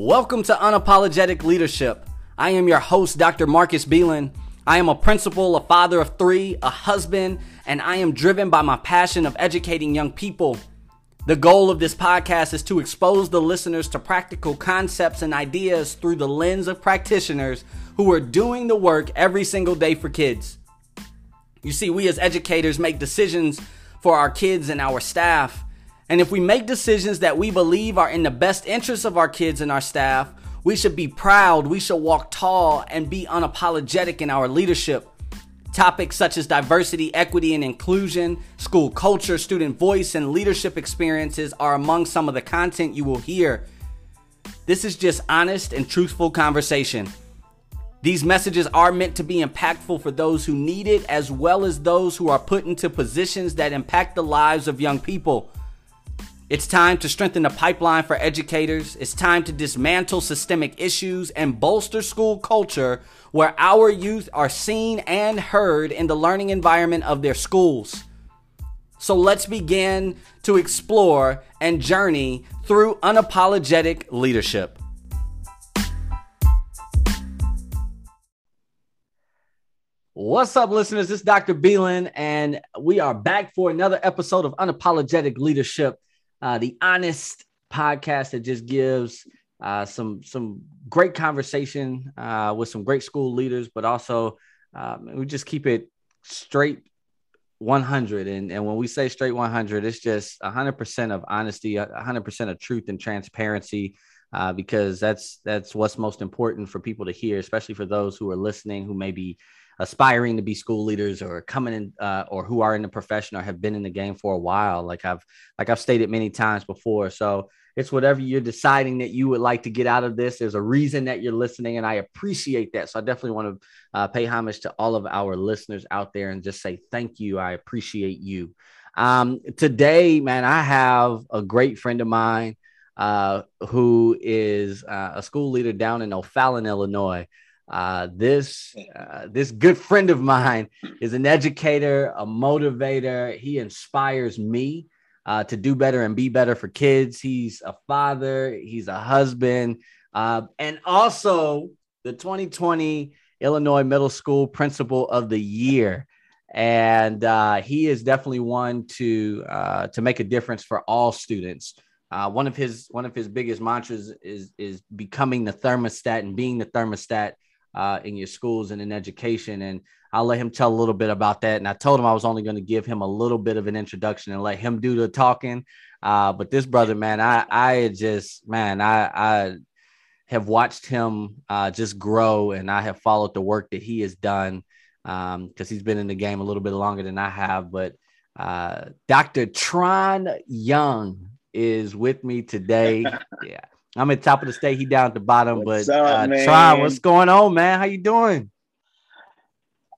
Welcome to Unapologetic Leadership. I am your host, Dr. Marcus Beelan. I am a principal, a father of three, a husband, and I am driven by my passion of educating young people. The goal of this podcast is to expose the listeners to practical concepts and ideas through the lens of practitioners who are doing the work every single day for kids. You see, we as educators make decisions for our kids and our staff. And if we make decisions that we believe are in the best interest of our kids and our staff, we should be proud, we should walk tall, and be unapologetic in our leadership. Topics such as diversity, equity, and inclusion, school culture, student voice, and leadership experiences are among some of the content you will hear. This is just honest and truthful conversation. These messages are meant to be impactful for those who need it, as well as those who are put into positions that impact the lives of young people. It's time to strengthen the pipeline for educators. It's time to dismantle systemic issues and bolster school culture where our youth are seen and heard in the learning environment of their schools. So let's begin to explore and journey through unapologetic leadership. What's up, listeners? This is Dr. Beelan, and we are back for another episode of Unapologetic Leadership uh, the honest podcast that just gives uh, some some great conversation uh, with some great school leaders, but also um, we just keep it straight 100. And, and when we say straight 100, it's just 100% of honesty, 100% of truth and transparency. Uh, because that's that's what's most important for people to hear, especially for those who are listening who may be aspiring to be school leaders or coming in uh, or who are in the profession or have been in the game for a while like i've like i've stated many times before. So it's whatever you're deciding that you would like to get out of this there's a reason that you're listening and i appreciate that. So i definitely want to uh, pay homage to all of our listeners out there and just say thank you i appreciate you. Um, today man i have a great friend of mine uh, who is uh, a school leader down in o'fallon illinois uh, this uh, this good friend of mine is an educator, a motivator. He inspires me uh, to do better and be better for kids. He's a father. He's a husband, uh, and also the 2020 Illinois Middle School Principal of the Year. And uh, he is definitely one to uh, to make a difference for all students. Uh, one of his one of his biggest mantras is is becoming the thermostat and being the thermostat uh, in your schools and in education. And I'll let him tell a little bit about that. And I told him I was only going to give him a little bit of an introduction and let him do the talking. Uh, but this brother, man, I I just man, I I have watched him uh, just grow, and I have followed the work that he has done because um, he's been in the game a little bit longer than I have. But uh, Dr. Tron Young is with me today. yeah. I'm at top of the state. He down at the bottom. What's but up, uh, Try, what's going on, man? How you doing?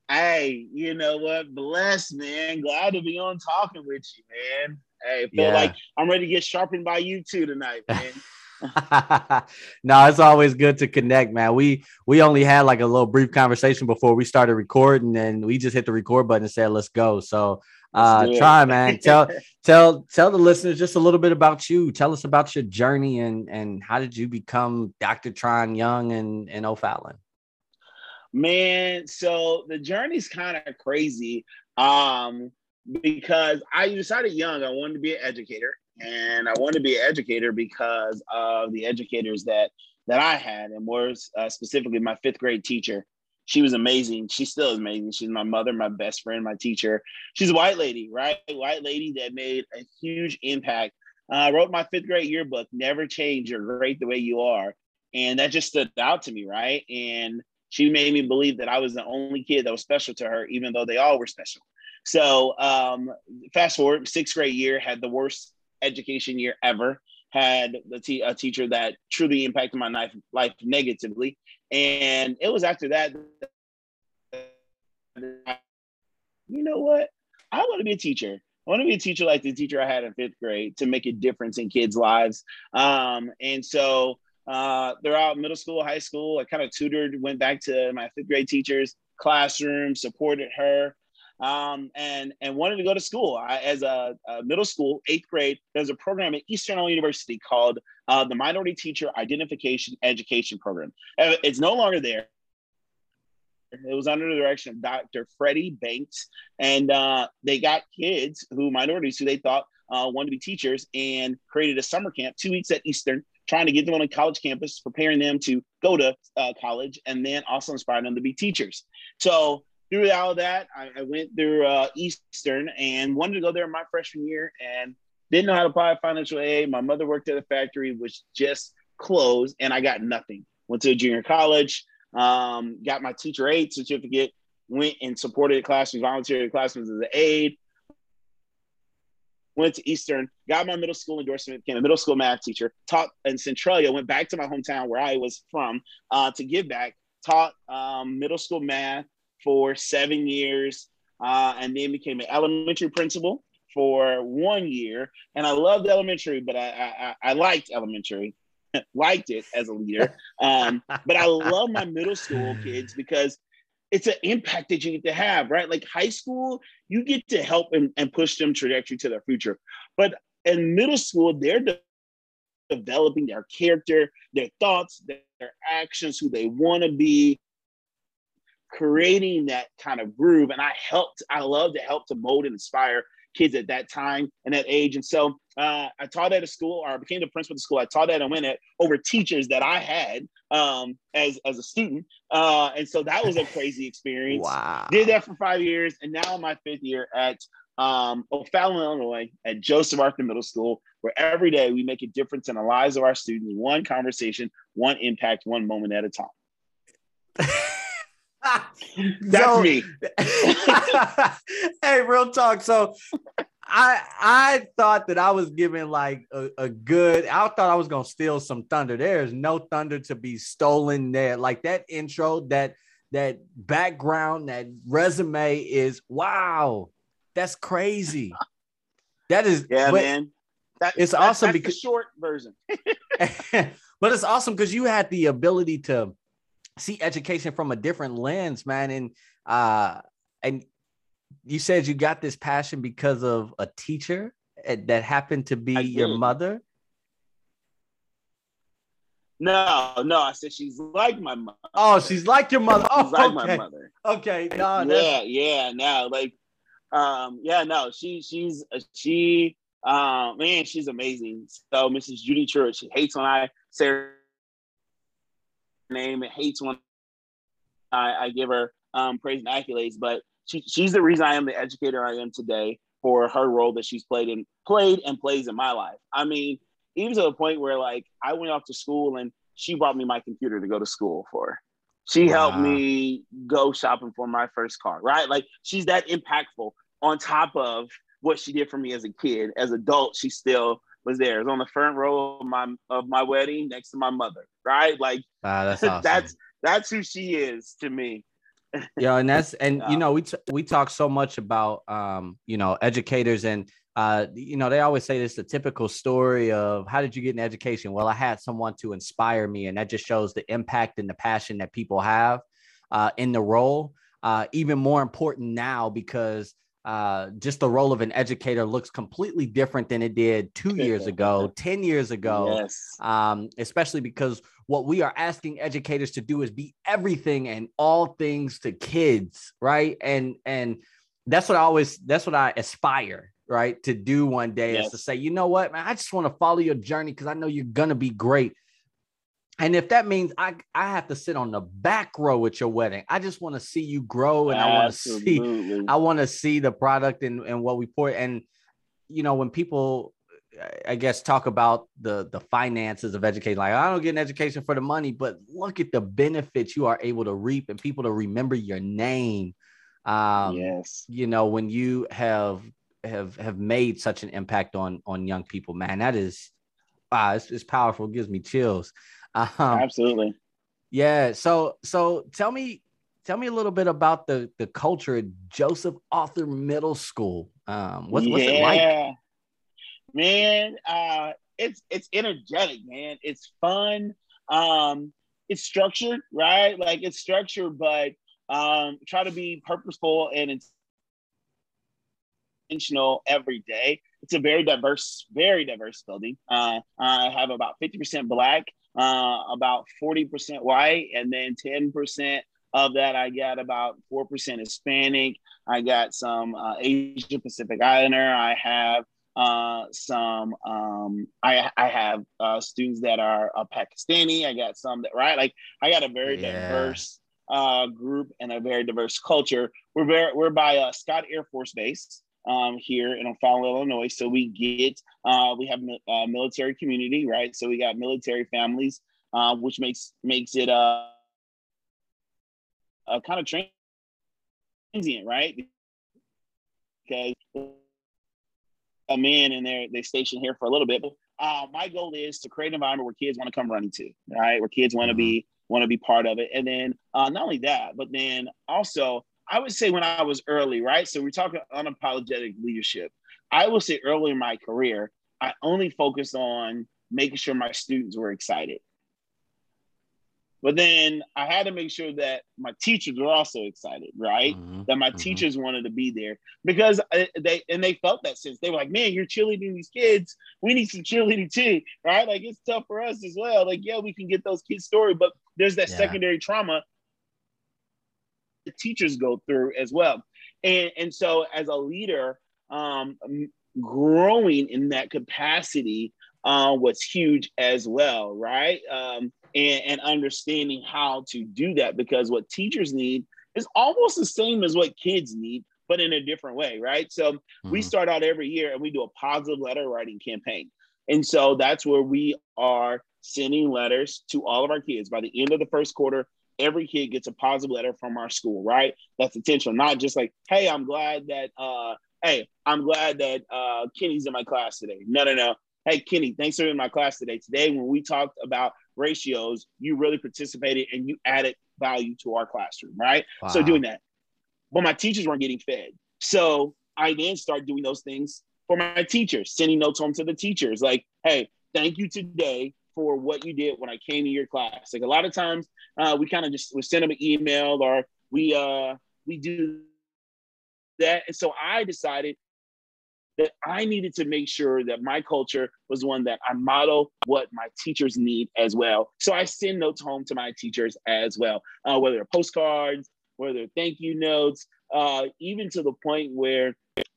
Hey, you know what? Blessed, man. Glad to be on talking with you, man. Hey, feel yeah. like I'm ready to get sharpened by you too tonight, man. no, it's always good to connect, man. We we only had like a little brief conversation before we started recording, and we just hit the record button and said, "Let's go." So uh try man. Tell tell tell the listeners just a little bit about you. Tell us about your journey and and how did you become dr tron young and and o'fallon man so the journey's kind of crazy um because i decided young i wanted to be an educator and i wanted to be an educator because of the educators that that i had and more uh, specifically my fifth grade teacher she was amazing. She still is amazing. She's my mother, my best friend, my teacher. She's a white lady, right? White lady that made a huge impact. Uh, I wrote my fifth grade yearbook, Never Change, You're Great the Way You Are. And that just stood out to me, right? And she made me believe that I was the only kid that was special to her, even though they all were special. So, um, fast forward, sixth grade year, had the worst education year ever had a teacher that truly impacted my life, life negatively. And it was after that, you know what? I want to be a teacher. I want to be a teacher like the teacher I had in fifth grade to make a difference in kids' lives. Um, and so uh, throughout middle school, high school, I kind of tutored, went back to my fifth grade teacher's classroom, supported her. Um, and and wanted to go to school. I, as a, a, middle school, eighth grade, there's a program at Eastern University called uh, the Minority Teacher Identification Education Program. Uh, it's no longer there. It was under the direction of Dr. Freddie Banks, and uh, they got kids who minorities who they thought uh, wanted to be teachers, and created a summer camp, two weeks at Eastern, trying to get them on a college campus, preparing them to go to uh, college, and then also inspiring them to be teachers. So through all that, I, I went through uh, Eastern and wanted to go there my freshman year and didn't know how to apply financial aid. My mother worked at a factory, which just closed, and I got nothing. Went to a junior college, um, got my teacher aid certificate, went and supported classrooms, volunteered classrooms as an aide. Went to Eastern, got my middle school endorsement, became a middle school math teacher, taught in Centralia, went back to my hometown where I was from uh, to give back, taught um, middle school math, for seven years, uh, and then became an elementary principal for one year. And I loved elementary, but I I, I liked elementary, liked it as a leader. Um, but I love my middle school kids because it's an impact that you get to have, right? Like high school, you get to help and, and push them trajectory to their future. But in middle school, they're de- developing their character, their thoughts, their, their actions, who they want to be, creating that kind of groove. And I helped, I love to help to mold and inspire kids at that time and that age. And so uh, I taught at a school, or I became the principal of the school. I taught at and went at over teachers that I had um, as as a student, uh, and so that was a crazy experience. wow! Did that for five years, and now in my fifth year at um, O'Fallon, Illinois, at Joseph Arthur Middle School, where every day we make a difference in the lives of our students, one conversation, one impact, one moment at a time. That's so, me. hey, real talk. So I I thought that I was giving like a, a, good. I thought I was gonna steal some thunder. There is no thunder to be stolen there. Like that intro, that that background, that resume is wow. That's crazy. That is yeah, man. That, it's that, awesome because short version. but it's awesome because you had the ability to see education from a different lens, man. And uh, and you said you got this passion because of a teacher eh, that happened to be your mother. No, no, I said she's like my mother. Oh, she's like your mother. Oh, like okay. my mother. Okay, no, yeah, yeah, no, like, um, yeah, no, she, she's, she, uh, man, she's amazing. So, Mrs. Judy Church, she hates when I say her name and hates when I, I give her um, praise and accolades, but she, she's the reason I am the educator I am today for her role that she's played and played and plays in my life. I mean, even to the point where like I went off to school and she brought me my computer to go to school for. She wow. helped me go shopping for my first car, right? Like she's that impactful on top of what she did for me as a kid. As adult, she still was there. It was on the front row of my of my wedding next to my mother, right? Like that's awesome. that's that's who she is to me. yeah, and that's and you know we t- we talk so much about um you know educators and uh you know they always say this the typical story of how did you get an education? Well, I had someone to inspire me, and that just shows the impact and the passion that people have uh, in the role. Uh, even more important now because uh, just the role of an educator looks completely different than it did two years ago, 10 years ago. Yes. Um, especially because what we are asking educators to do is be everything and all things to kids, right? And and that's what I always that's what I aspire, right, to do one day yes. is to say, you know what, man, I just want to follow your journey because I know you're gonna be great. And if that means I, I have to sit on the back row at your wedding, I just want to see you grow and I want to see I want to see the product and, and what we pour. And you know, when people I guess talk about the the finances of education, like I don't get an education for the money, but look at the benefits you are able to reap and people to remember your name. Um, yes, you know, when you have have have made such an impact on on young people, man, that is ah, it's, it's powerful. It gives me chills. Um, Absolutely. Yeah. So so tell me tell me a little bit about the the culture at Joseph Arthur Middle School. Um, what's, what's it like? Man, uh, it's it's energetic, man. It's fun. Um, it's structured, right? Like it's structured, but um, try to be purposeful and intentional every day. It's a very diverse, very diverse building. Uh, I have about 50% black, uh, about 40% white, and then 10% of that I got about 4% Hispanic. I got some uh, Asian Pacific Islander. I have uh, some um, I, I have uh, students that are uh, Pakistani. I got some that right like I got a very yeah. diverse uh, group and a very diverse culture. We're very we're by uh, Scott Air Force Base um, here in O'Fallon, Illinois. So we get uh, we have a uh, military community, right? So we got military families, uh, which makes makes it uh, a kind of transient, right? Because come in and they're they station here for a little bit. Uh, my goal is to create an environment where kids want to come running to, right? Where kids want to be mm-hmm. want to be part of it, and then uh, not only that, but then also I would say when I was early, right? So we're talking unapologetic leadership. I would say early in my career, I only focused on making sure my students were excited. But then I had to make sure that my teachers were also excited, right? Mm-hmm. That my mm-hmm. teachers wanted to be there because uh, they and they felt that sense. They were like, "Man, you're cheerleading these kids. We need some cheerleading too, right? Like it's tough for us as well. Like, yeah, we can get those kids story, but there's that yeah. secondary trauma the teachers go through as well. And and so as a leader, um, growing in that capacity uh, was huge as well, right? Um, and, and understanding how to do that because what teachers need is almost the same as what kids need, but in a different way, right? So mm-hmm. we start out every year and we do a positive letter writing campaign. And so that's where we are sending letters to all of our kids. By the end of the first quarter, every kid gets a positive letter from our school, right? That's intentional, not just like, hey, I'm glad that, uh, hey, I'm glad that uh, Kenny's in my class today. No, no, no. Hey, Kenny, thanks for being in my class today. Today, when we talked about ratios, you really participated and you added value to our classroom, right? Wow. So doing that. But my teachers weren't getting fed. So I then start doing those things for my teachers, sending notes home to the teachers like, hey, thank you today for what you did when I came to your class. Like a lot of times uh, we kind of just we send them an email or we uh we do that. And so I decided that I needed to make sure that my culture was one that I model what my teachers need as well. So I send notes home to my teachers as well, uh, whether they're postcards, whether thank you notes, uh, even to the point where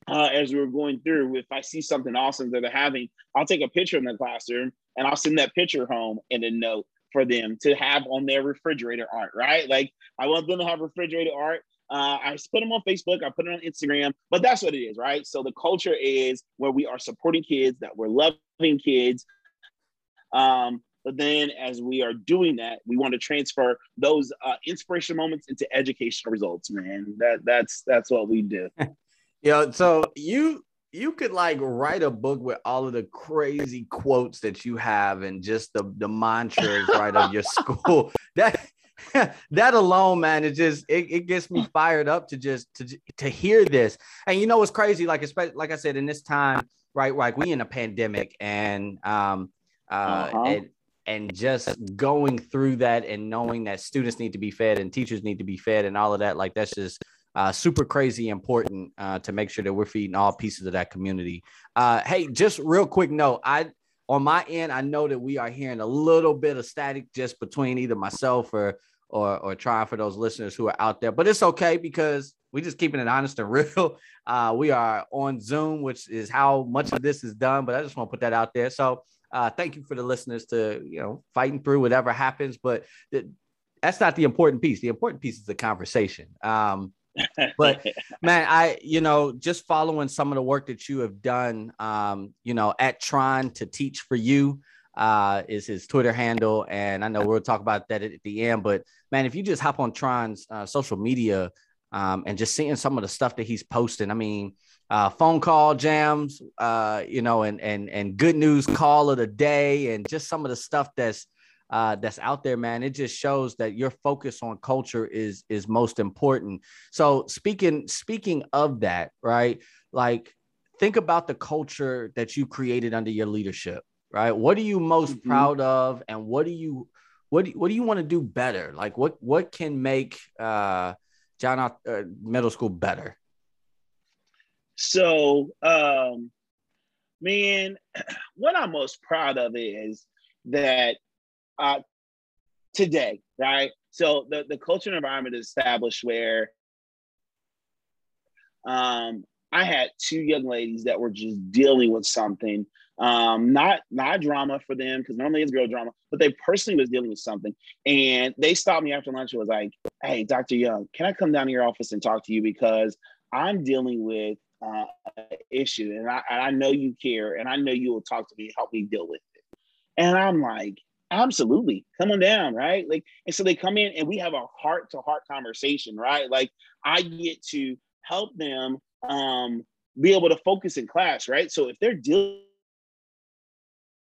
uh, as we were going through, if I see something awesome that they're having, I'll take a picture in the classroom and I'll send that picture home in a note for them to have on their refrigerator art, right? Like I want them to have refrigerator art. Uh, I put them on Facebook, I put it on Instagram, but that's what it is, right? So the culture is where we are supporting kids, that we're loving kids. Um, but then as we are doing that, we want to transfer those uh, inspiration moments into educational results, man. That that's that's what we do. Yeah, so you you could like write a book with all of the crazy quotes that you have and just the the mantras right of your school. That that alone, man, it just it, it gets me fired up to just to to hear this. And you know what's crazy? Like especially like I said, in this time, right? Like we in a pandemic and um uh uh-huh. and, and just going through that and knowing that students need to be fed and teachers need to be fed and all of that, like that's just uh, super crazy important uh, to make sure that we're feeding all pieces of that community. Uh, hey, just real quick note, I on my end, I know that we are hearing a little bit of static just between either myself or or or Tron for those listeners who are out there, but it's okay because we're just keeping it honest and real. Uh, we are on Zoom, which is how much of this is done, but I just want to put that out there. So uh, thank you for the listeners to you know fighting through whatever happens, but th- that's not the important piece. The important piece is the conversation. Um, but man, I you know just following some of the work that you have done, um, you know, at Tron to teach for you uh, is his Twitter handle, and I know we'll talk about that at the end. But man, if you just hop on Tron's uh, social media um, and just seeing some of the stuff that he's posting, I mean, uh, phone call jams, uh, you know, and and and good news call of the day, and just some of the stuff that's uh, that's out there, man. It just shows that your focus on culture is is most important. So speaking speaking of that, right? Like think about the culture that you created under your leadership, right? What are you most mm-hmm. proud of, and what do you what do, what do you want to do better? Like what what can make uh, John uh, Middle School better? so um, man, what I'm most proud of is that uh, today, right? So the, the culture environment is established where um, I had two young ladies that were just dealing with something, um, not not drama for them because normally it's girl drama, but they personally was dealing with something, and they stopped me after lunch and was like, "Hey, Dr. Young, can I come down to your office and talk to you because I'm dealing with uh, an issue, and I, I know you care, and I know you will talk to me, help me deal with it." And I'm like, absolutely come on down right like and so they come in and we have a heart to heart conversation right like i get to help them um, be able to focus in class, right? So if they're dealing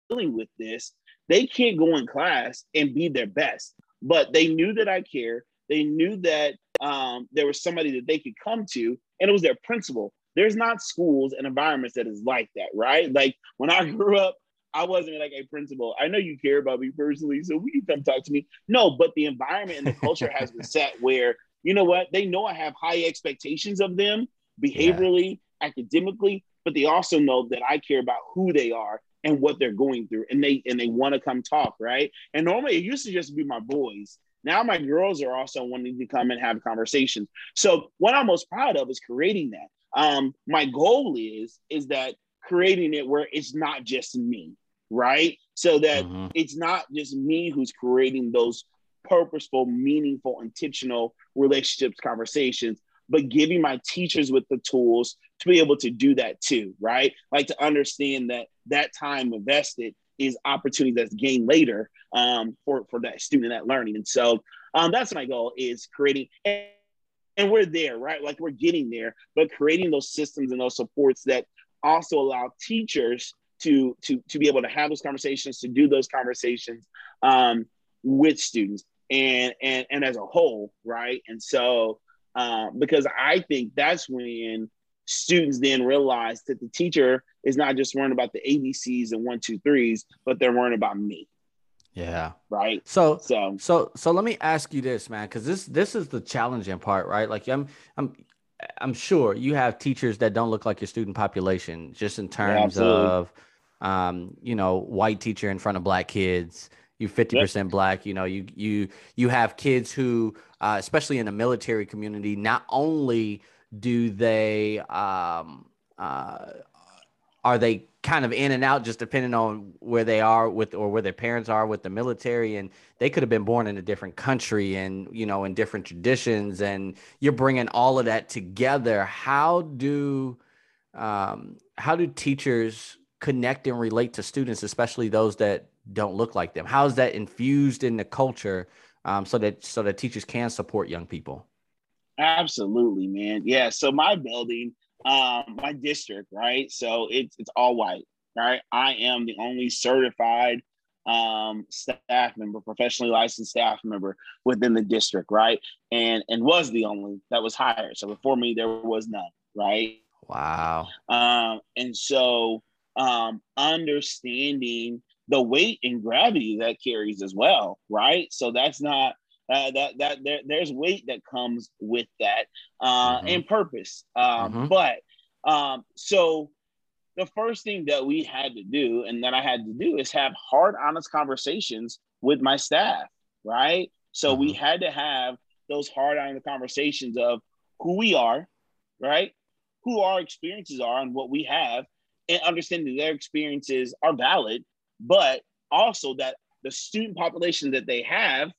with this, they can't go in class and be their best. But they knew that I care. They knew that um, there was somebody that they could come to, and it was their principal. There's not schools and environments that is like that, right? Like when I grew up, I wasn't like a principal. I know you care about me personally, so we can come talk to me. No, but the environment and the culture has been set where you know what? They know I have high expectations of them behaviorally, yeah. academically, but they also know that I care about who they are and what they're going through, and they and they want to come talk, right? And normally it used to just be my boys. Now my girls are also wanting to come and have conversations. So what I'm most proud of is creating that. Um, my goal is is that creating it where it's not just me, right? So that mm-hmm. it's not just me who's creating those purposeful, meaningful, intentional relationships, conversations, but giving my teachers with the tools to be able to do that too, right? Like to understand that that time invested is opportunity that's gained later um, for for that student that learning. And so um, that's my goal is creating. And, and we're there, right? Like we're getting there, but creating those systems and those supports that also allow teachers to to to be able to have those conversations, to do those conversations um, with students and and and as a whole, right? And so um, because I think that's when students then realize that the teacher is not just worrying about the ABCs and one, two, threes, but they're worrying about me. Yeah. Right. So so so so let me ask you this, man, because this this is the challenging part, right? Like I'm I'm I'm sure you have teachers that don't look like your student population, just in terms yeah, of um, you know, white teacher in front of black kids, you 50% black you know you you you have kids who uh, especially in the military community not only do they um, uh, are they kind of in and out just depending on where they are with or where their parents are with the military and they could have been born in a different country and you know in different traditions and you're bringing all of that together how do um, how do teachers connect and relate to students especially those that don't look like them? How is that infused in the culture um, so that so that teachers can support young people? Absolutely, man. Yeah. So my building, um, my district, right? So it's it's all white, right? I am the only certified um, staff member, professionally licensed staff member within the district, right? And and was the only that was hired. So before me, there was none, right? Wow. Um, and so um, understanding the weight and gravity that carries as well, right? So that's not uh, that that there, there's weight that comes with that uh, mm-hmm. and purpose. Um, mm-hmm. But um, so the first thing that we had to do and that I had to do is have hard, honest conversations with my staff, right? So mm-hmm. we had to have those hard, honest conversations of who we are, right? Who our experiences are and what we have, and understanding their experiences are valid but also that the student population that they have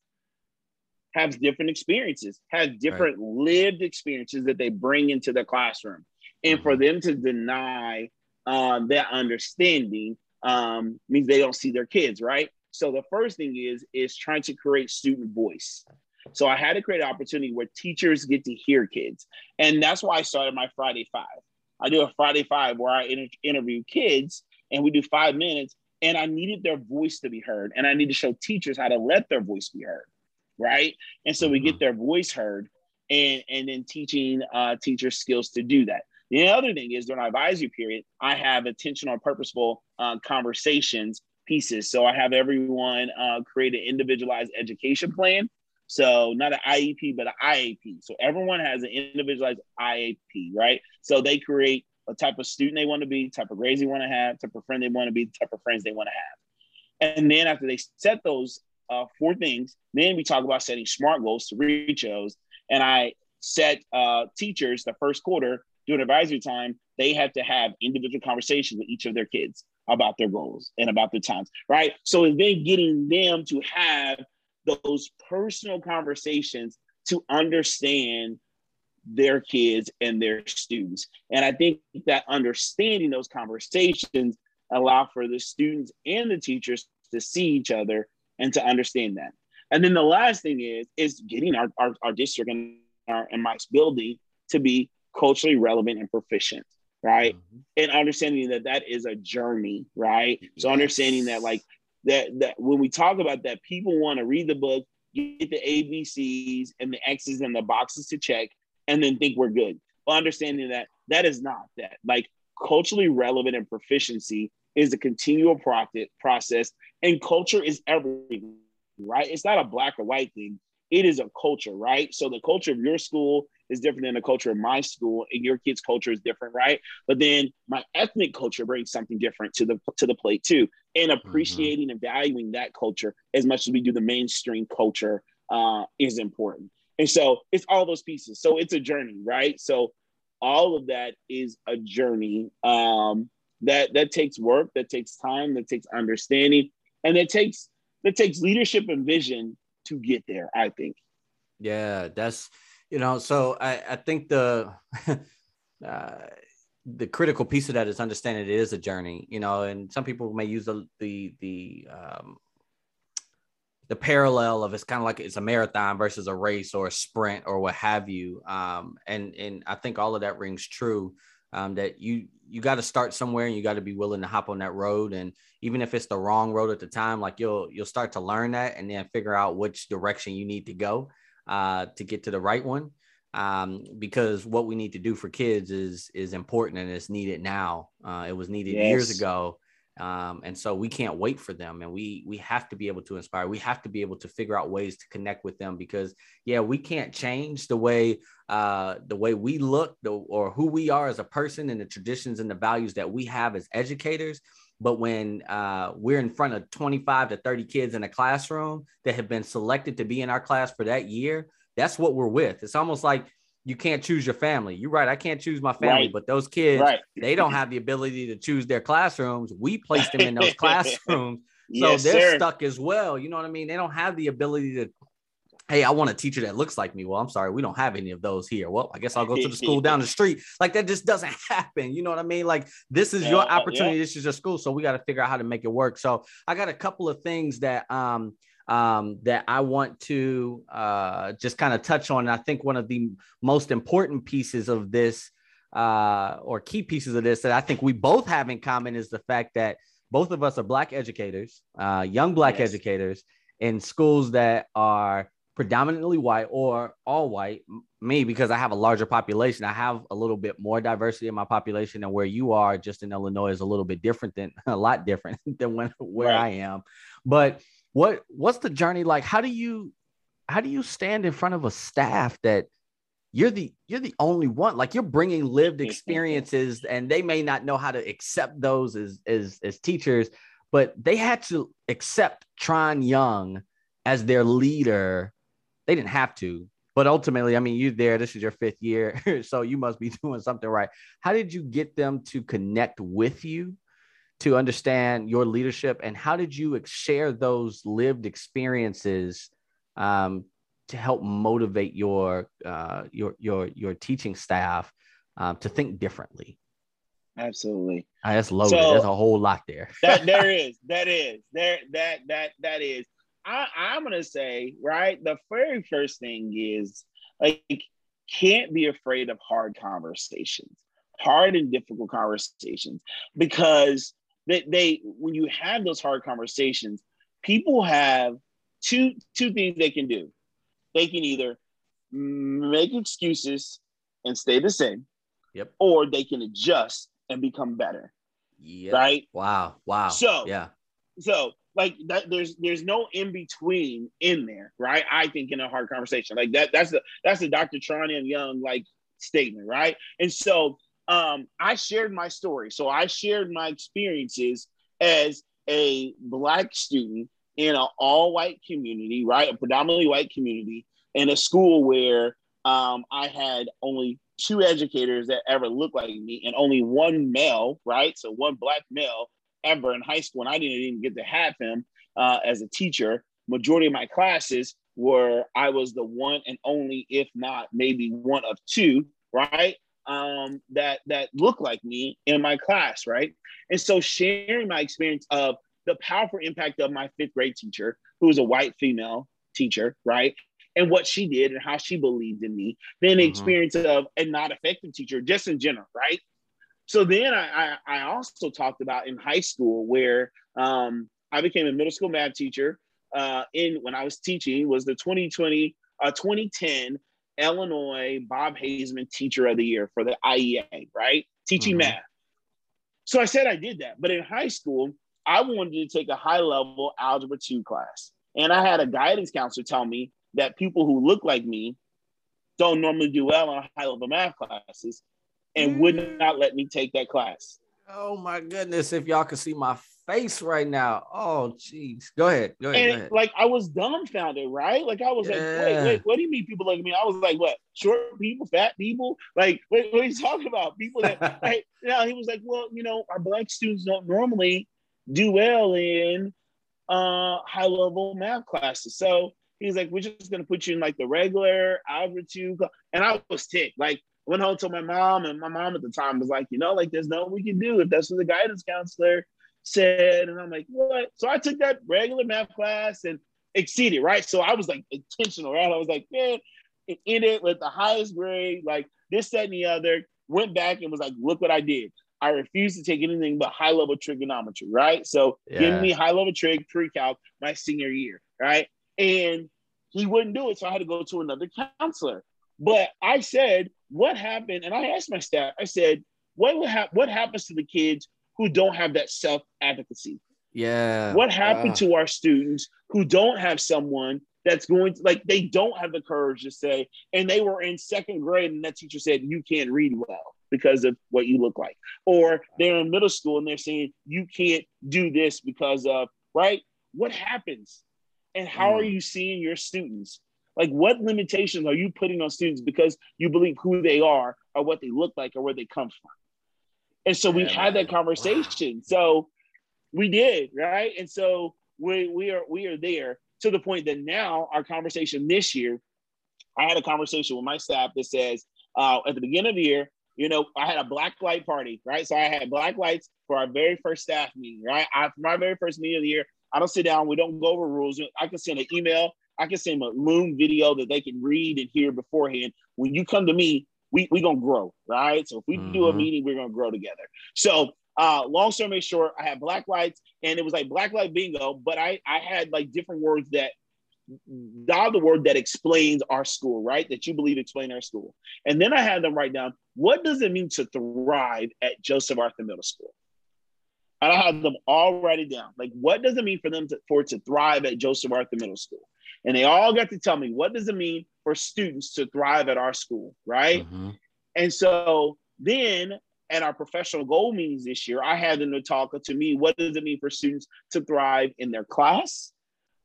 has different experiences, has different right. lived experiences that they bring into the classroom. And mm-hmm. for them to deny um, that understanding um, means they don't see their kids, right? So the first thing is is trying to create student voice. So I had to create an opportunity where teachers get to hear kids, and that's why I started my Friday Five. I do a Friday Five where I inter- interview kids, and we do five minutes, and I needed their voice to be heard. And I need to show teachers how to let their voice be heard. Right. And so we get mm-hmm. their voice heard and, and then teaching uh, teachers skills to do that. The other thing is during our advisory period, I have intentional purposeful uh, conversations pieces. So I have everyone uh, create an individualized education plan. So not an IEP, but an IAP. So everyone has an individualized IAP, right? So they create a type of student they want to be, type of grades they want to have, type of friend they want to be, type of friends they want to have. And then after they set those uh, four things, then we talk about setting smart goals to reach those. And I set uh, teachers the first quarter during advisory time, they have to have individual conversations with each of their kids about their goals and about their times, right? So it's then getting them to have those personal conversations to understand their kids and their students. And I think that understanding those conversations allow for the students and the teachers to see each other and to understand that. And then the last thing is is getting our, our, our district and our and Mike's building to be culturally relevant and proficient, right? Mm-hmm. And understanding that that is a journey, right? Yes. So understanding that like that that when we talk about that, people want to read the book, get the ABCs and the X's and the boxes to check, and then think we're good. But understanding that that is not that. Like culturally relevant and proficiency is a continual profit process, and culture is everything, right? It's not a black or white thing. It is a culture, right? So the culture of your school is different than the culture of my school, and your kid's culture is different, right? But then my ethnic culture brings something different to the to the plate too, and mm-hmm. appreciating mm-hmm. and valuing that culture as much as we do the mainstream culture uh, is important. And so it's all those pieces. So it's a journey, right? So all of that is a journey um, that that takes work, that takes time, that takes understanding, and that takes that takes leadership and vision to get there. I think. Yeah, that's you know. So I I think the. uh, the critical piece of that is understanding it is a journey, you know, and some people may use the the the um, the parallel of it's kind of like it's a marathon versus a race or a sprint or what have you. Um, and and I think all of that rings true. Um, that you you got to start somewhere and you got to be willing to hop on that road. And even if it's the wrong road at the time, like you'll you'll start to learn that and then figure out which direction you need to go uh, to get to the right one. Um, because what we need to do for kids is is important and it's needed now. Uh, it was needed yes. years ago um, and so we can't wait for them and we we have to be able to inspire. We have to be able to figure out ways to connect with them because yeah we can't change the way uh, the way we look the, or who we are as a person and the traditions and the values that we have as educators. But when uh, we're in front of 25 to 30 kids in a classroom that have been selected to be in our class for that year that's what we're with. It's almost like you can't choose your family. You're right. I can't choose my family, right. but those kids, right. they don't have the ability to choose their classrooms. We place them in those classrooms. So yes, they're sir. stuck as well. You know what I mean? They don't have the ability to, hey, I want a teacher that looks like me. Well, I'm sorry, we don't have any of those here. Well, I guess I'll go to the school down the street. Like that just doesn't happen. You know what I mean? Like this is your opportunity. Yeah. This is your school. So we got to figure out how to make it work. So I got a couple of things that um um, that I want to uh, just kind of touch on. I think one of the most important pieces of this, uh, or key pieces of this, that I think we both have in common is the fact that both of us are Black educators, uh, young Black yes. educators in schools that are predominantly white or all white. Me, because I have a larger population, I have a little bit more diversity in my population, and where you are, just in Illinois, is a little bit different than a lot different than when where right. I am. But what what's the journey like? How do you how do you stand in front of a staff that you're the you're the only one? Like you're bringing lived mm-hmm. experiences and they may not know how to accept those as as as teachers but they had to accept Tron Young as their leader. They didn't have to but ultimately i mean you there this is your fifth year so you must be doing something right. How did you get them to connect with you to understand your leadership and how did you share those lived experiences um, to help motivate your uh, your your your teaching staff um, to think differently? Absolutely. That's loaded. So, there's a whole lot there. That there is that is there that that that is. I, i'm gonna say right the very first thing is like can't be afraid of hard conversations hard and difficult conversations because they, they when you have those hard conversations, people have two two things they can do. They can either make excuses and stay the same, yep, or they can adjust and become better. Yeah. Right. Wow. Wow. So yeah. So like that, there's there's no in between in there, right? I think in a hard conversation like that. That's the that's the Dr. Tron and Young like statement, right? And so um, I shared my story. So I shared my experiences as a black student in an all white community, right? A predominantly white community in a school where um, I had only two educators that ever looked like me and only one male, right? So one black male ever in high school. And I didn't even get to have him uh, as a teacher. Majority of my classes were I was the one and only, if not maybe one of two, right? Um, that that looked like me in my class, right? And so sharing my experience of the powerful impact of my fifth grade teacher, who was a white female teacher, right? And what she did and how she believed in me. Then the mm-hmm. experience of a not effective teacher, just in general, right? So then I, I, I also talked about in high school where um, I became a middle school math teacher. Uh, in when I was teaching was the 2020 uh, 2010 Illinois Bob Hazeman Teacher of the Year for the IEA, right? Teaching mm-hmm. math. So I said I did that, but in high school I wanted to take a high level algebra two class, and I had a guidance counselor tell me that people who look like me don't normally do well on high level math classes, and mm. would not let me take that class. Oh my goodness! If y'all could see my face right now, oh jeez. Go ahead. Go ahead. And go ahead. like I was dumbfounded, right? Like I was yeah. like, wait, wait, what do you mean people look at me? I was like, what? Short people, fat people? Like, what, what are you talking about? People that, like, Now He was like, well, you know, our black students don't normally do well in uh, high level math classes. So he's like, we're just gonna put you in like the regular algebra two, and I was ticked. Like went home to my mom, and my mom at the time was like, you know, like there's nothing we can do if that's what the guidance counselor said. And I'm like, what? So I took that regular math class and exceeded, right? So I was like intentional, right? I was like, man, in it with the highest grade, like this, that, and the other. Went back and was like, look what I did. I refused to take anything but high level trigonometry, right? So yeah. give me high level trig pre calc my senior year, right? And he wouldn't do it. So I had to go to another counselor. But I said, what happened? And I asked my staff, I said, what would ha- what happens to the kids who don't have that self advocacy? Yeah. What happened uh. to our students who don't have someone that's going to like they don't have the courage to say, and they were in second grade, and that teacher said, You can't read well because of what you look like. Or they're in middle school and they're saying, You can't do this because of right? What happens? And how mm. are you seeing your students? Like, what limitations are you putting on students because you believe who they are or what they look like or where they come from? And so we've had that conversation. Wow. So we did, right? And so we we are we are there to the point that now our conversation this year, I had a conversation with my staff that says uh, at the beginning of the year, you know, I had a black light party, right? So I had black lights for our very first staff meeting, right? I, for my very first meeting of the year, I don't sit down, we don't go over rules. I can send an email, I can send a Loom video that they can read and hear beforehand. When you come to me, we we gonna grow, right? So if we mm-hmm. do a mm-hmm. meeting, we're gonna grow together. So uh, long story made short, I had black lights, and it was like black light bingo. But I I had like different words that dial the word that explains our school, right? That you believe explain our school. And then I had them write down what does it mean to thrive at Joseph Arthur Middle School. And I had them all write it down. Like, what does it mean for them to, for it to thrive at Joseph Arthur Middle School? And they all got to tell me what does it mean for students to thrive at our school, right? Mm-hmm. And so then at our professional goal meetings this year, I had them to talk to me what does it mean for students to thrive in their class?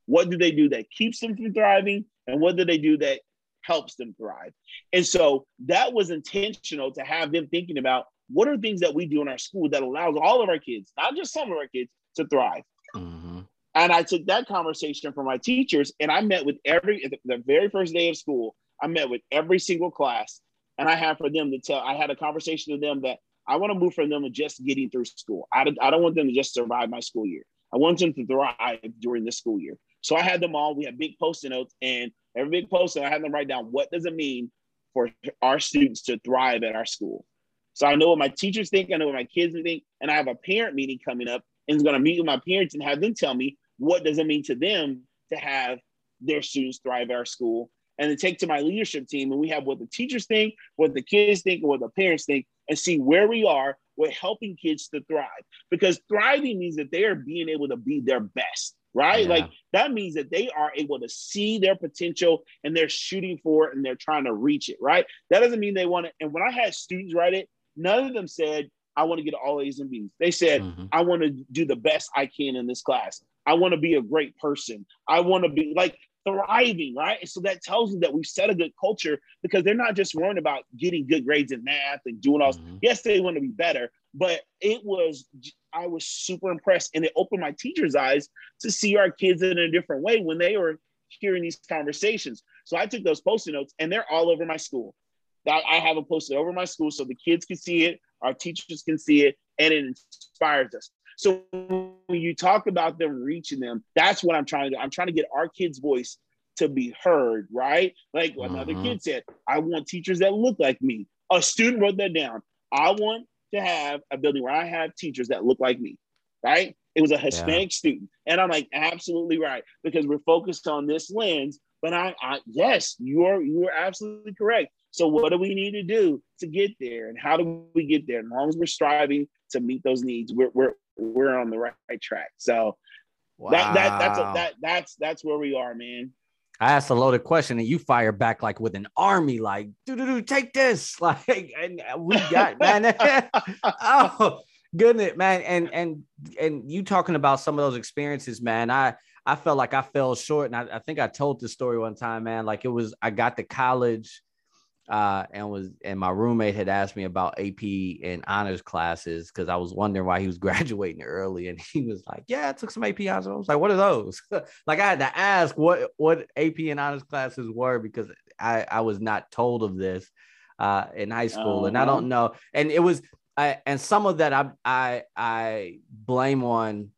What do they do that keeps them from thriving? And what do they do that helps them thrive? And so that was intentional to have them thinking about what are things that we do in our school that allows all of our kids, not just some of our kids, to thrive. And I took that conversation from my teachers and I met with every, the very first day of school, I met with every single class. And I had for them to tell, I had a conversation with them that I want to move from them to just getting through school. I, don't I don't want them to just survive my school year. I want them to thrive during the school year. So I had them all, we had big post-it notes and every big post-it, I had them write down, what does it mean for our students to thrive at our school? So I know what my teachers think, I know what my kids think, and I have a parent meeting coming up and is going to meet with my parents and have them tell me what does it mean to them to have their students thrive at our school? And then take to my leadership team and we have what the teachers think what the kids think and what the parents think and see where we are with helping kids to thrive. Because thriving means that they are being able to be their best right? Yeah. like that means that they are able to see their potential and they're shooting for it and they're trying to reach it right? That doesn't mean they want to and when i had students write it none of them said, I want to get all A's and B's. They said, mm-hmm. I want to do the best I can in this class. I want to be a great person. I want to be like thriving, right? so that tells me that we've set a good culture because they're not just worrying about getting good grades in math and doing all. Mm-hmm. Yes, they want to be better, but it was I was super impressed, and it opened my teachers' eyes to see our kids in a different way when they were hearing these conversations. So I took those post-it notes, and they're all over my school. I have them posted over my school so the kids can see it, our teachers can see it, and it inspires us. So when you talk about them reaching them, that's what I'm trying to do. I'm trying to get our kids' voice to be heard, right? Like mm-hmm. another kid said, I want teachers that look like me. A student wrote that down. I want to have a building where I have teachers that look like me, right? It was a Hispanic yeah. student. And I'm like, absolutely right, because we're focused on this lens. But I, I yes, you are you are absolutely correct. So what do we need to do to get there? And how do we get there? As long as we're striving to meet those needs, we're we're we're on the right, right track. So wow. that that that's a, that that's that's where we are, man. I asked a loaded question and you fire back like with an army, like, do do do, take this, like, and we got man. oh goodness, man, and and and you talking about some of those experiences, man. I I felt like I fell short, and I, I think I told this story one time, man. Like it was, I got to college uh, and was and my roommate had asked me about AP and honors classes because I was wondering why he was graduating early, and he was like, "Yeah, I took some AP honors." I was like, "What are those?" like I had to ask what what AP and honors classes were because I I was not told of this uh, in high school, uh-huh. and I don't know. And it was I and some of that I I I blame on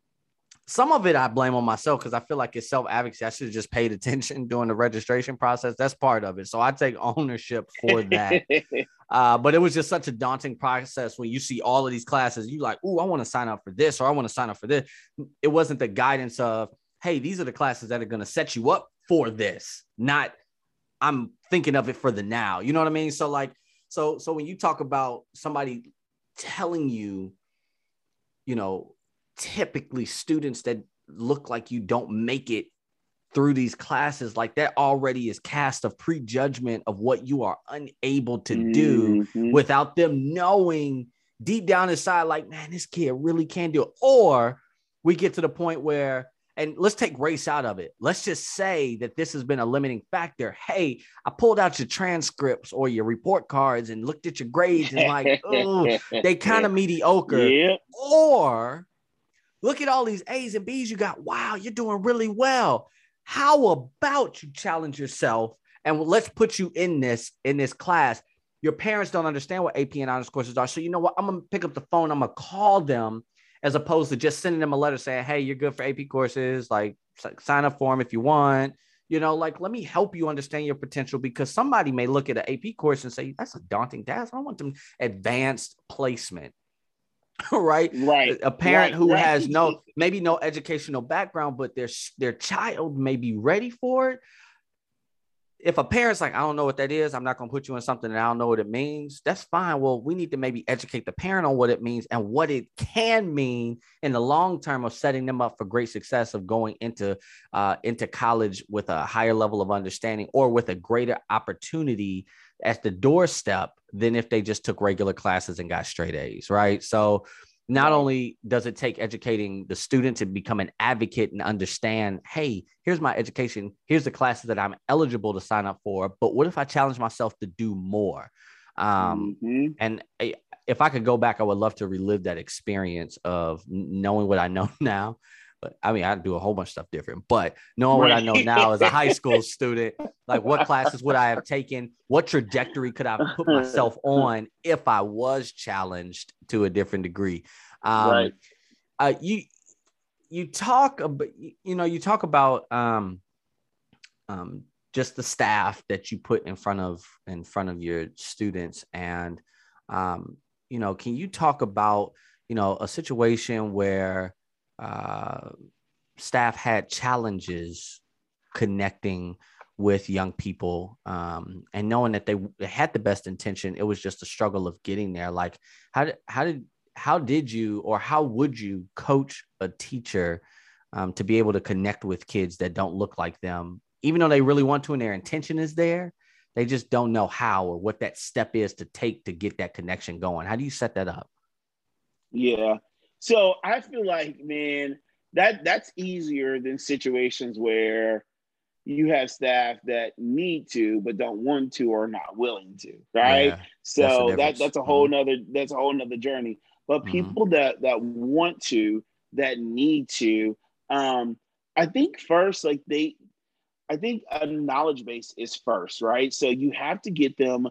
some of it I blame on myself because I feel like it's self advocacy. I should have just paid attention during the registration process. That's part of it. So I take ownership for that. uh, but it was just such a daunting process when you see all of these classes. You like, oh, I want to sign up for this or I want to sign up for this. It wasn't the guidance of, hey, these are the classes that are going to set you up for this. Not, I'm thinking of it for the now. You know what I mean? So like, so so when you talk about somebody telling you, you know, typically students that look like you don't make it through these classes like that already is cast of prejudgment of what you are unable to do mm-hmm. without them knowing deep down inside like man this kid really can't do it. Or we get to the point where and let's take race out of it. Let's just say that this has been a limiting factor. Hey i pulled out your transcripts or your report cards and looked at your grades and like oh they kind of mediocre. Or Look at all these A's and B's you got. Wow, you're doing really well. How about you challenge yourself and let's put you in this in this class? Your parents don't understand what AP and honors courses are. So you know what? I'm gonna pick up the phone. I'm gonna call them as opposed to just sending them a letter saying, "Hey, you're good for AP courses. Like, sign up for them if you want." You know, like let me help you understand your potential because somebody may look at an AP course and say, "That's a daunting task. I want them advanced placement." right? Right. A parent right, who right. has no maybe no educational background, but their their child may be ready for it. If a parent's like, I don't know what that is, I'm not gonna put you in something that I don't know what it means. That's fine. Well, we need to maybe educate the parent on what it means and what it can mean in the long term of setting them up for great success of going into uh, into college with a higher level of understanding or with a greater opportunity at the doorstep than if they just took regular classes and got straight A's, right? So not only does it take educating the student to become an advocate and understand, hey, here's my education, here's the classes that I'm eligible to sign up for, but what if I challenge myself to do more? Um, mm-hmm. And if I could go back, I would love to relive that experience of knowing what I know now but I mean, I do a whole bunch of stuff different. But knowing right. what I know now as a high school student, like what classes would I have taken? What trajectory could I put myself on if I was challenged to a different degree? Um, right. Uh, you you talk about you know you talk about um, um, just the staff that you put in front of in front of your students and um, you know can you talk about you know a situation where uh, staff had challenges connecting with young people um, and knowing that they, had the best intention it was just a struggle of getting there like how did how did how did you or how would you coach a teacher um, to be able to connect with kids that don't look like them even though they really want to and their intention is there they just don't know how or what that step is to take to get that connection going. How do you set that up? Yeah. So I feel like, man, that that's easier than situations where you have staff that need to but don't want to or not willing to, right? Yeah, so that's that that's a whole mm-hmm. nother that's a whole nother journey. But mm-hmm. people mm-hmm. that that want to, that need to, um, I think first, like they I think a knowledge base is first, right? So you have to get them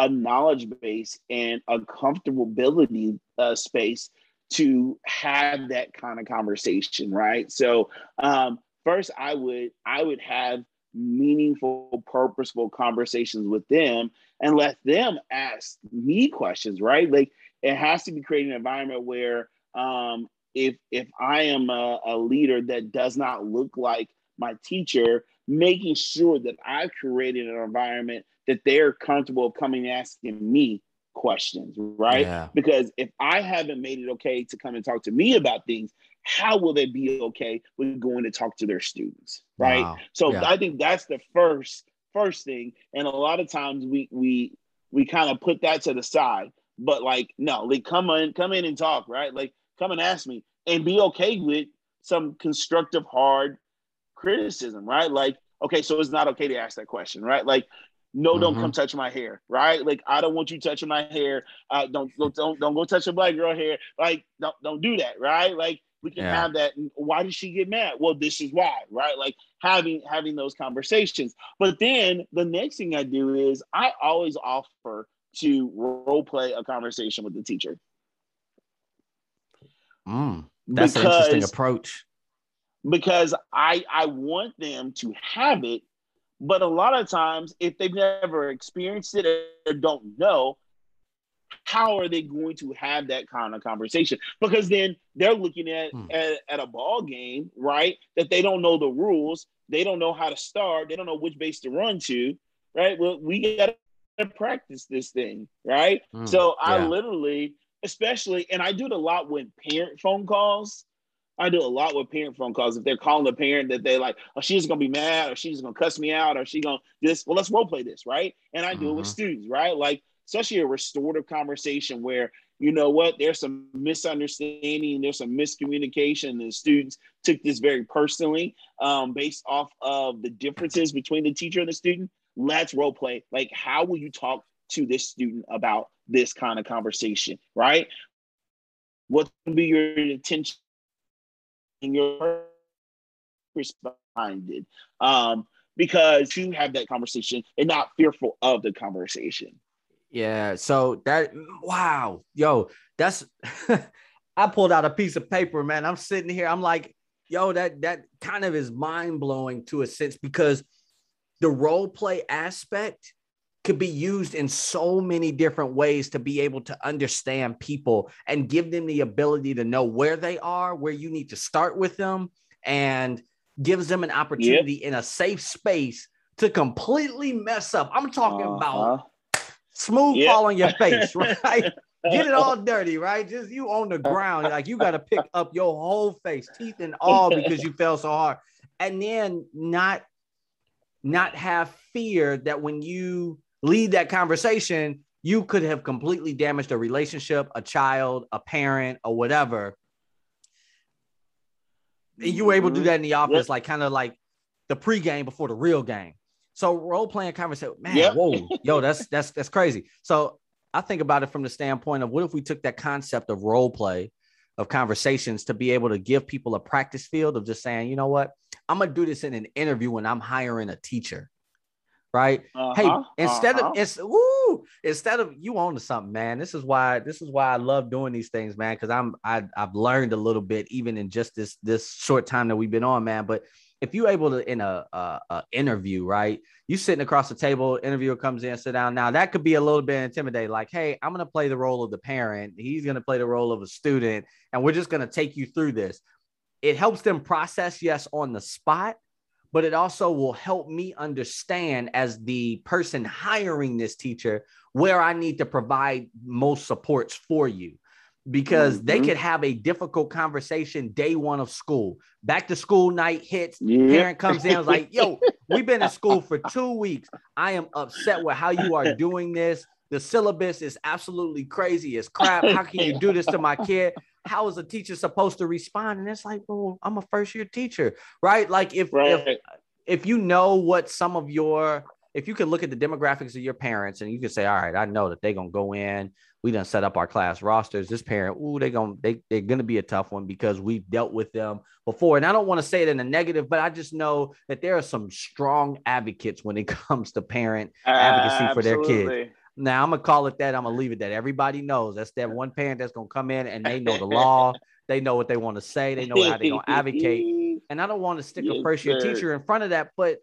a knowledge base and a comfortability uh, space to have that kind of conversation, right? So um, first, I would I would have meaningful, purposeful conversations with them and let them ask me questions, right? Like it has to be creating an environment where um, if if I am a, a leader that does not look like my teacher, making sure that I've created an environment that they're comfortable coming asking me questions, right? Yeah. Because if I haven't made it okay to come and talk to me about things, how will they be okay with going to talk to their students, right? Wow. So yeah. I think that's the first first thing. And a lot of times we we we kind of put that to the side. But like, no, like come in, come in and talk, right? Like come and ask me and be okay with some constructive, hard criticism, right? Like, okay, so it's not okay to ask that question, right? Like, no, mm-hmm. don't come touch my hair, right? Like, I don't want you touching my hair. Uh, don't, don't, don't, don't go touch a black girl hair. Like, don't, don't do that, right? Like, we can yeah. have that. Why did she get mad? Well, this is why, right? Like having having those conversations. But then the next thing I do is I always offer to role play a conversation with the teacher. Mm, that's because, an interesting approach because I I want them to have it, but a lot of times if they've never experienced it or don't know, how are they going to have that kind of conversation? Because then they're looking at, hmm. at, at a ball game, right? That they don't know the rules, they don't know how to start, they don't know which base to run to, right? Well, we got to practice this thing, right? Hmm. So I yeah. literally, especially, and I do it a lot with parent phone calls I do a lot with parent phone calls. If they're calling a parent that they like, oh, she's gonna be mad, or she's gonna cuss me out, or she gonna this. Well, let's role play this, right? And I do it with mm-hmm. students, right? Like especially a restorative conversation where you know what, there's some misunderstanding, there's some miscommunication, and students took this very personally, um, based off of the differences between the teacher and the student. Let's role play. Like, how will you talk to this student about this kind of conversation, right? What will be your intention your responded um, because you have that conversation and not fearful of the conversation. Yeah. So that wow, yo, that's I pulled out a piece of paper, man. I'm sitting here. I'm like, yo, that that kind of is mind blowing to a sense because the role play aspect could be used in so many different ways to be able to understand people and give them the ability to know where they are, where you need to start with them, and gives them an opportunity yep. in a safe space to completely mess up. I'm talking uh-huh. about smooth yep. fall on your face, right? Get it all dirty, right? Just you on the ground, like you got to pick up your whole face, teeth and all, because you fell so hard, and then not not have fear that when you lead that conversation, you could have completely damaged a relationship, a child, a parent, or whatever. And you were able to do mm-hmm. that in the office, yep. like kind of like the pregame before the real game. So role playing conversation, man, yep. whoa, yo, that's that's that's crazy. So I think about it from the standpoint of what if we took that concept of role play, of conversations, to be able to give people a practice field of just saying, you know what, I'm gonna do this in an interview when I'm hiring a teacher right? Uh-huh, hey, instead uh-huh. of it's woo, instead of you own to something, man. This is why this is why I love doing these things, man. Because I'm I I've learned a little bit even in just this this short time that we've been on, man. But if you're able to in a, a, a, interview, right? You sitting across the table, interviewer comes in, sit down. Now that could be a little bit intimidating. Like, hey, I'm gonna play the role of the parent. He's gonna play the role of a student, and we're just gonna take you through this. It helps them process, yes, on the spot, but it also will help me understand as the person hiring this teacher where I need to provide most supports for you. because mm-hmm. they could have a difficult conversation day one of school. Back to school night hits. Parent comes in, was like, "Yo, we've been in school for two weeks. I am upset with how you are doing this. The syllabus is absolutely crazy. It's crap. How can you do this to my kid? How is a teacher supposed to respond?" And it's like, "Well, I'm a first year teacher, right? Like if right. if if you know what some of your if you could look at the demographics of your parents and you could say, all right, I know that they're gonna go in. We done set up our class rosters. This parent, ooh, they're gonna they, they're gonna be a tough one because we've dealt with them before. And I don't want to say it in a negative, but I just know that there are some strong advocates when it comes to parent advocacy uh, for their kids. Now I'm gonna call it that. I'm gonna leave it that. Everybody knows that's that one parent that's gonna come in and they know the law. They know what they want to say. They know how they're gonna advocate. And I don't want to stick yes, a first year teacher in front of that, but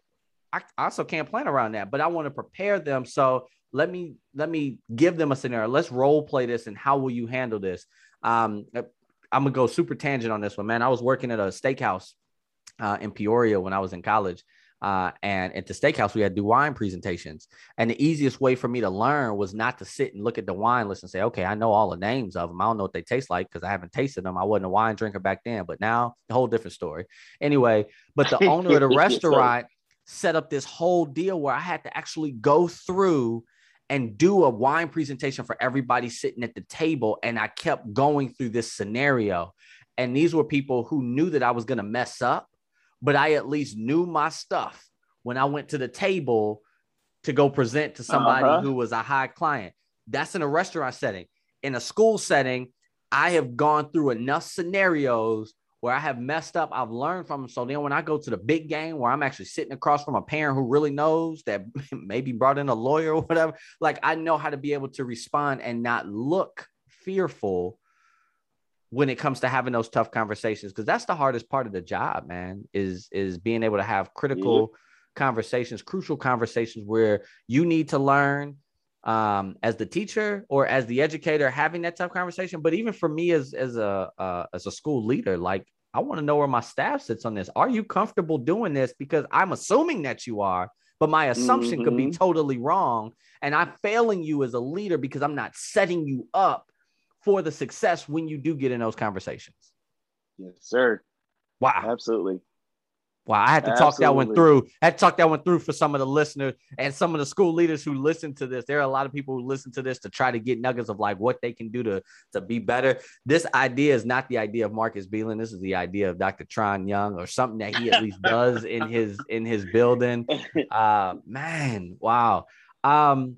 I also can't plan around that, but I want to prepare them. So let me let me give them a scenario. Let's role play this and how will you handle this? Um, I'm gonna go super tangent on this one, man. I was working at a steakhouse uh, in Peoria when I was in college. Uh, and at the steakhouse, we had to do wine presentations. And the easiest way for me to learn was not to sit and look at the wine list and say, okay, I know all the names of them. I don't know what they taste like because I haven't tasted them. I wasn't a wine drinker back then, but now a whole different story. Anyway, but the owner of the restaurant set up this whole deal where I had to actually go through and do a wine presentation for everybody sitting at the table. And I kept going through this scenario. And these were people who knew that I was going to mess up, but I at least knew my stuff when I went to the table to go present to somebody uh-huh. who was a high client. That's in a restaurant setting. In a school setting, I have gone through enough scenarios where I have messed up, I've learned from them. So then when I go to the big game where I'm actually sitting across from a parent who really knows that maybe brought in a lawyer or whatever, like I know how to be able to respond and not look fearful when it comes to having those tough conversations because that's the hardest part of the job man is is being able to have critical yeah. conversations crucial conversations where you need to learn um, as the teacher or as the educator having that tough conversation. But even for me as as a uh, as a school leader, like I want to know where my staff sits on this. Are you comfortable doing this? Because I'm assuming that you are, but my assumption mm-hmm. could be mm-hmm. totally wrong, and I'm failing you as a leader because I'm not setting you up for the success when you do get in those conversations. Yes, sir. Wow. Absolutely. Wow, I had to Absolutely. talk that one through. I had to talk that one through for some of the listeners and some of the school leaders who listen to this. There are a lot of people who listen to this to try to get nuggets of like what they can do to, to be better. This idea is not the idea of Marcus Belin. This is the idea of Dr. Tron Young or something that he at least does in his in his building. Uh man, wow. Um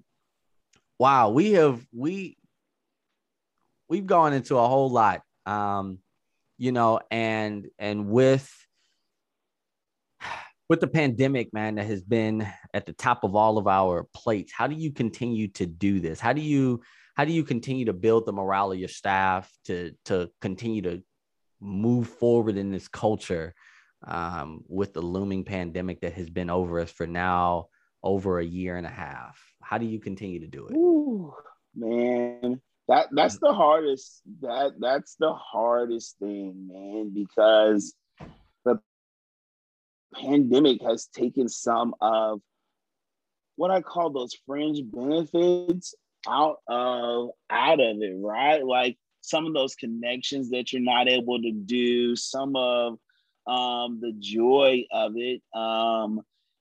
wow, we have we we've gone into a whole lot. Um, you know, and and with with the pandemic, man, that has been at the top of all of our plates, how do you continue to do this? How do you how do you continue to build the morale of your staff to to continue to move forward in this culture um, with the looming pandemic that has been over us for now over a year and a half? How do you continue to do it? Ooh, man, that that's the hardest. That that's the hardest thing, man, because the pandemic has taken some of what I call those fringe benefits out of out of it, right? Like some of those connections that you're not able to do, some of um, the joy of it, um,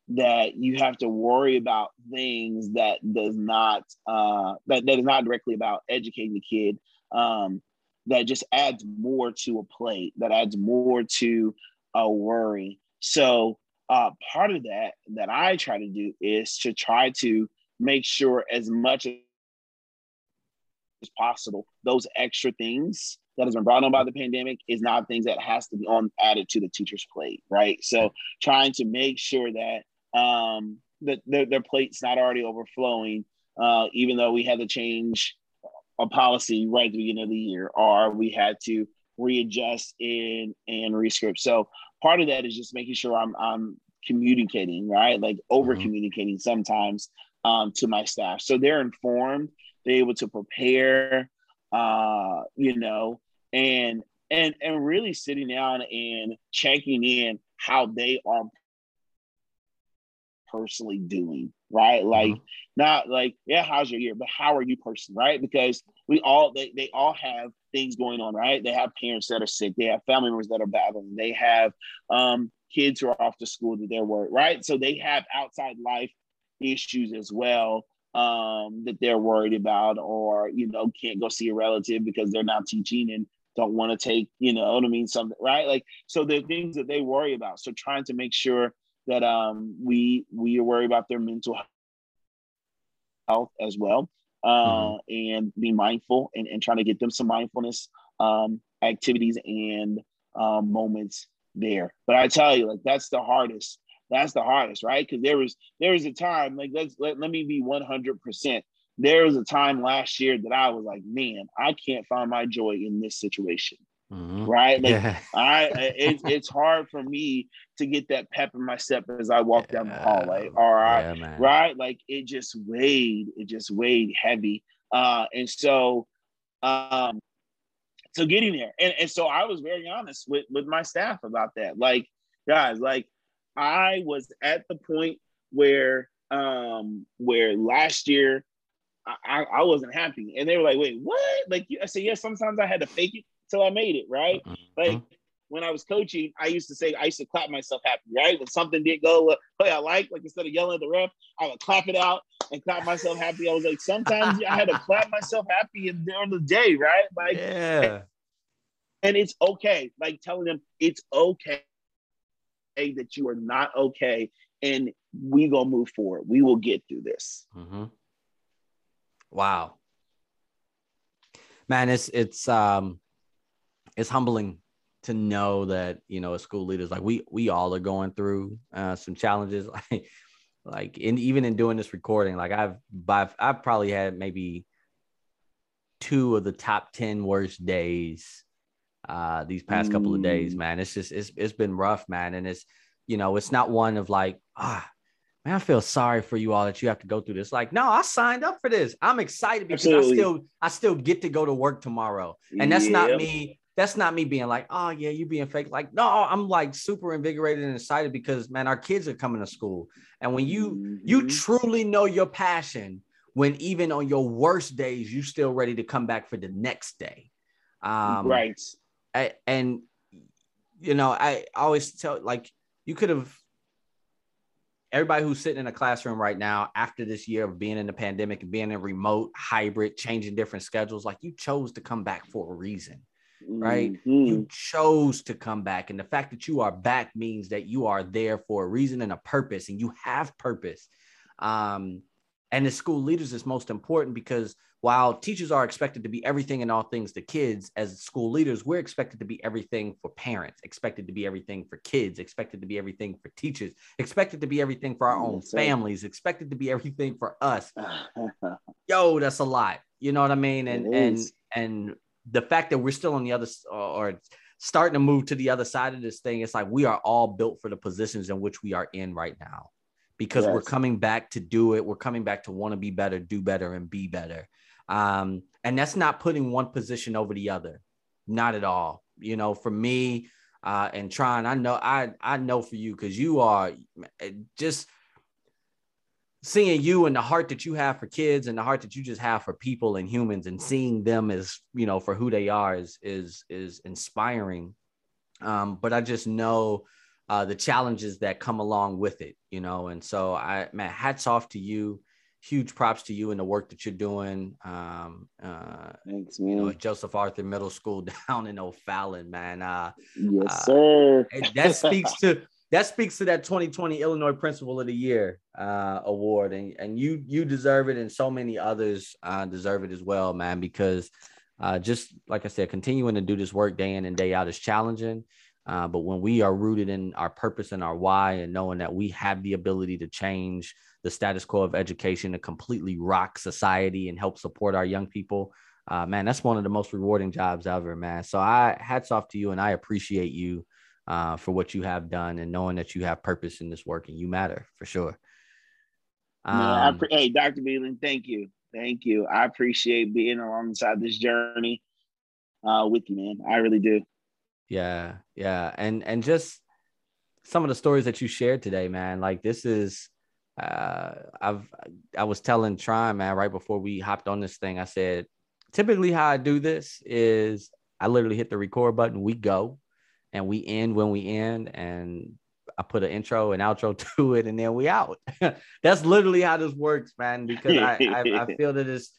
that you have to worry about things that does not uh, that, that is not directly about educating the kid. Um, that just adds more to a plate, that adds more to a worry. So uh, part of that that I try to do is to try to make sure as much as possible those extra things that has been brought on by the pandemic is not things that has to be on added to the teacher's plate, right? So trying to make sure that um, that their, their plate's not already overflowing, uh, even though we had to change a policy right at the beginning of the year, or we had to readjust in and rescript. So part of that is just making sure I'm I'm communicating, right? Like over mm-hmm. communicating sometimes um, to my staff. So they're informed, they're able to prepare, uh, you know, and and and really sitting down and checking in how they are personally doing, right? Like mm-hmm. not like, yeah, how's your year, but how are you personally, right? Because we all they, they all have things going on, right? They have parents that are sick, they have family members that are battling, they have um, kids who are off to school to their work, right? So they have outside life issues as well um, that they're worried about, or you know, can't go see a relative because they're not teaching and don't want to take, you know what I mean, something, right? Like, so the things that they worry about. So trying to make sure that um, we we are worried about their mental health as well, uh, mm-hmm. and be mindful and, and trying to get them some mindfulness um, activities and um, moments there. But I tell you, like that's the hardest. That's the hardest, right? Because there was there was a time, like let's let, let me be 100 percent there was a time last year that I was like, man, I can't find my joy in this situation. Mm-hmm. Right. Like yeah. I it's it's hard for me to get that pep in my step as I walk yeah. down the hallway. All right. Yeah, right. Like it just weighed, it just weighed heavy. Uh and so um so getting there. And, and so I was very honest with with my staff about that. Like, guys, like I was at the point where um where last year I, I wasn't happy. And they were like, wait, what? Like I said, yeah, sometimes I had to fake it till I made it, right? Mm-hmm. Like when I was coaching, I used to say, I used to clap myself happy, right? When something didn't go way I like, like instead of yelling at the ref, I would clap it out and clap myself happy. I was like, sometimes I had to clap myself happy in during the day, right? Like, yeah. And it's okay. Like telling them it's okay that you are not okay and we gonna move forward. We will get through this. Mm-hmm. Wow. Man, it's it's um it's humbling to know that you know as school leaders like we we all are going through uh, some challenges like like in even in doing this recording like I've I've, I've probably had maybe two of the top 10 worst days uh these past mm. couple of days mm. man it's just it's it's been rough man and it's you know it's not one of like ah man, I feel sorry for you all that you have to go through this. Like, no, I signed up for this. I'm excited because Absolutely. I still I still get to go to work tomorrow. And that's yep. not me. That's not me being like, oh yeah, you being fake. Like, no, I'm like super invigorated and excited because man, our kids are coming to school. And when you mm-hmm. you truly know your passion, when even on your worst days, you still ready to come back for the next day. Um, right. I, and you know, I always tell like you could have everybody who's sitting in a classroom right now after this year of being in the pandemic and being in remote hybrid changing different schedules like you chose to come back for a reason right mm-hmm. you chose to come back and the fact that you are back means that you are there for a reason and a purpose and you have purpose um and the school leaders is most important because while teachers are expected to be everything and all things to kids, as school leaders, we're expected to be everything for parents, expected to be everything for kids, expected to be everything for teachers, expected to be everything for our own families, expected to be everything for us. Yo, that's a lot. You know what I mean? And and and the fact that we're still on the other or starting to move to the other side of this thing, it's like we are all built for the positions in which we are in right now because yes. we're coming back to do it. We're coming back to want to be better, do better, and be better. Um, and that's not putting one position over the other, not at all. You know, for me uh, and trying, I know I I know for you because you are eh, just seeing you and the heart that you have for kids and the heart that you just have for people and humans and seeing them as you know for who they are is is is inspiring um, but i just know uh, the challenges that come along with it you know and so i man hats off to you huge props to you and the work that you're doing. Um, uh, Thanks, man. You know, Joseph Arthur Middle School down in O'Fallon, man. Uh, yes, uh, sir. that speaks to that speaks to that 2020 Illinois Principal of the Year uh, award, and and you you deserve it, and so many others uh, deserve it as well, man. Because uh, just like I said, continuing to do this work day in and day out is challenging. Uh, but when we are rooted in our purpose and our why, and knowing that we have the ability to change the status quo of education to completely rock society and help support our young people. Uh, man, that's one of the most rewarding jobs ever, man. So I hats off to you, and I appreciate you uh, for what you have done and knowing that you have purpose in this work and you matter for sure. Um, pre- hey, Dr. Belin, thank you, thank you. I appreciate being alongside this journey uh, with you, man. I really do. Yeah, yeah, and and just some of the stories that you shared today, man. Like this is uh, I've I was telling Tron man right before we hopped on this thing. I said typically how I do this is I literally hit the record button, we go, and we end when we end, and I put an intro and outro to it, and then we out. That's literally how this works, man. Because I, I, I feel that it's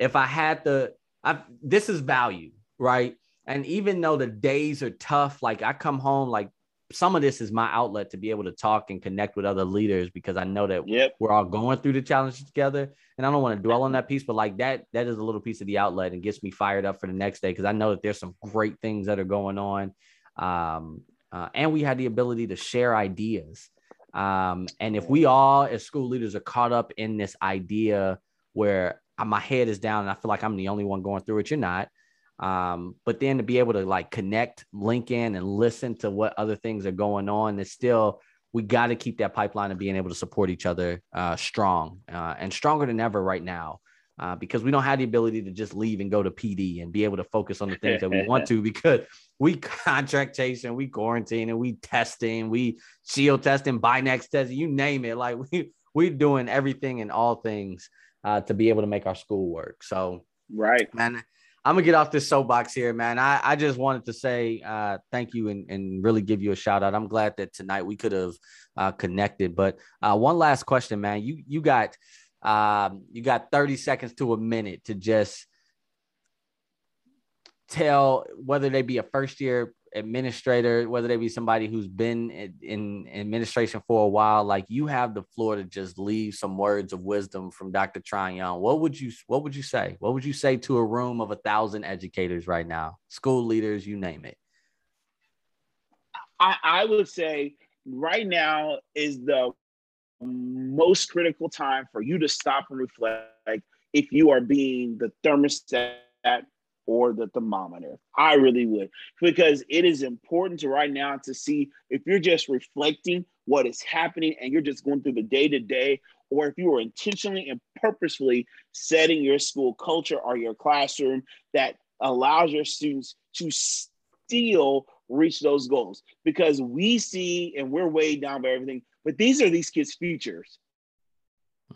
if I had the I this is value, right? And even though the days are tough, like I come home, like some of this is my outlet to be able to talk and connect with other leaders because I know that yep. we're all going through the challenges together. And I don't want to dwell on that piece, but like that, that is a little piece of the outlet and gets me fired up for the next day because I know that there's some great things that are going on. Um, uh, and we had the ability to share ideas. Um, and if we all, as school leaders, are caught up in this idea where my head is down and I feel like I'm the only one going through it, you're not. Um, but then to be able to like connect, link in, and listen to what other things are going on, it's still we got to keep that pipeline of being able to support each other uh, strong uh, and stronger than ever right now. Uh, because we don't have the ability to just leave and go to PD and be able to focus on the things that we want to because we contact tracing, we quarantining, we testing, we shield testing, Binax testing, you name it. Like we we doing everything and all things uh, to be able to make our school work. So right, man, I'm gonna get off this soapbox here, man. I, I just wanted to say uh, thank you and, and really give you a shout out. I'm glad that tonight we could have uh, connected. But uh, one last question, man. You you got um, you got 30 seconds to a minute to just tell whether they be a first year administrator, whether they be somebody who's been in, in, administration for a while, like you have the floor to just leave some words of wisdom from Dr. Tron. What would you what would you say? What would you say to a room of a thousand educators right now, school leaders, you name it? I, I would say right now is the most critical time for you to stop and reflect if you are being the thermostat or the thermometer. I really would, because it is important to right now to see if you're just reflecting what is happening and you're just going through the day to day, or if you are intentionally and purposefully setting your school culture or your classroom that allows your students to still reach those goals. Because we see and we're weighed down by everything, but these are these kids' futures.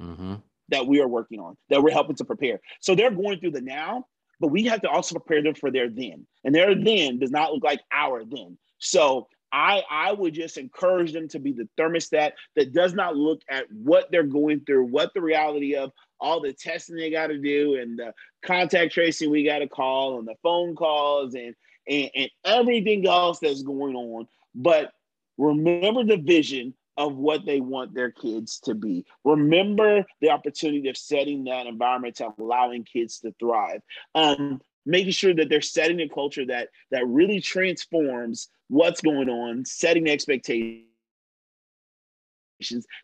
Mm-hmm. That we are working on, that we're helping to prepare. So they're going through the now, but we have to also prepare them for their then. And their then does not look like our then. So I, I would just encourage them to be the thermostat that does not look at what they're going through, what the reality of all the testing they got to do and the contact tracing we got to call and the phone calls and, and, and everything else that's going on. But remember the vision of what they want their kids to be. Remember the opportunity of setting that environment to allowing kids to thrive. Um, making sure that they're setting a culture that that really transforms what's going on, setting expectations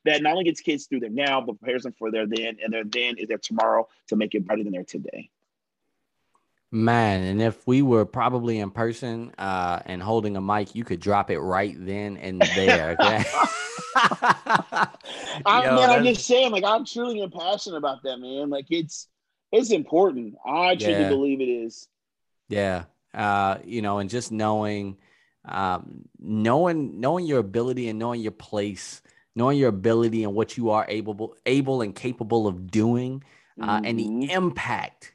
that not only gets kids through their now, but prepares them for their then, and their then is their tomorrow to make it better than their today. Man, and if we were probably in person uh, and holding a mic, you could drop it right then and there. Okay. I, Yo, man, I'm just saying, like, I'm truly impassioned about that, man. Like, it's it's important. I truly yeah. believe it is. Yeah. Uh, you know, and just knowing, um, knowing, knowing your ability and knowing your place, knowing your ability and what you are able, able and capable of doing, uh, mm-hmm. and the mm-hmm. impact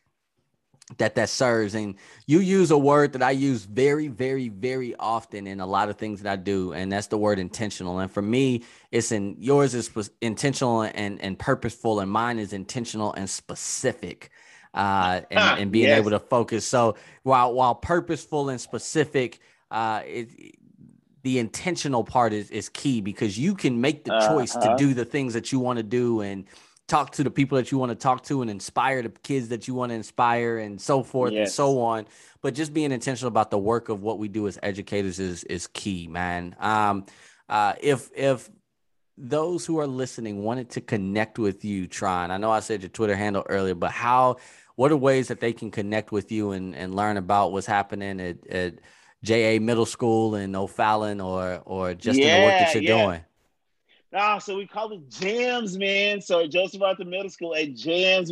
that that serves and you use a word that i use very very very often in a lot of things that i do and that's the word intentional and for me it's in yours is intentional and and purposeful and mine is intentional and specific uh and, ah, and being yes. able to focus so while while purposeful and specific uh it, the intentional part is is key because you can make the choice uh-huh. to do the things that you want to do and talk to the people that you want to talk to and inspire the kids that you want to inspire and so forth yes. and so on but just being intentional about the work of what we do as educators is is key man um uh if if those who are listening wanted to connect with you tron i know i said your twitter handle earlier but how what are ways that they can connect with you and and learn about what's happening at, at ja middle school in o'fallon or or just yeah, in the work that you're yeah. doing Ah, so we call it jams, man. So Joseph Arthur Middle School at jams.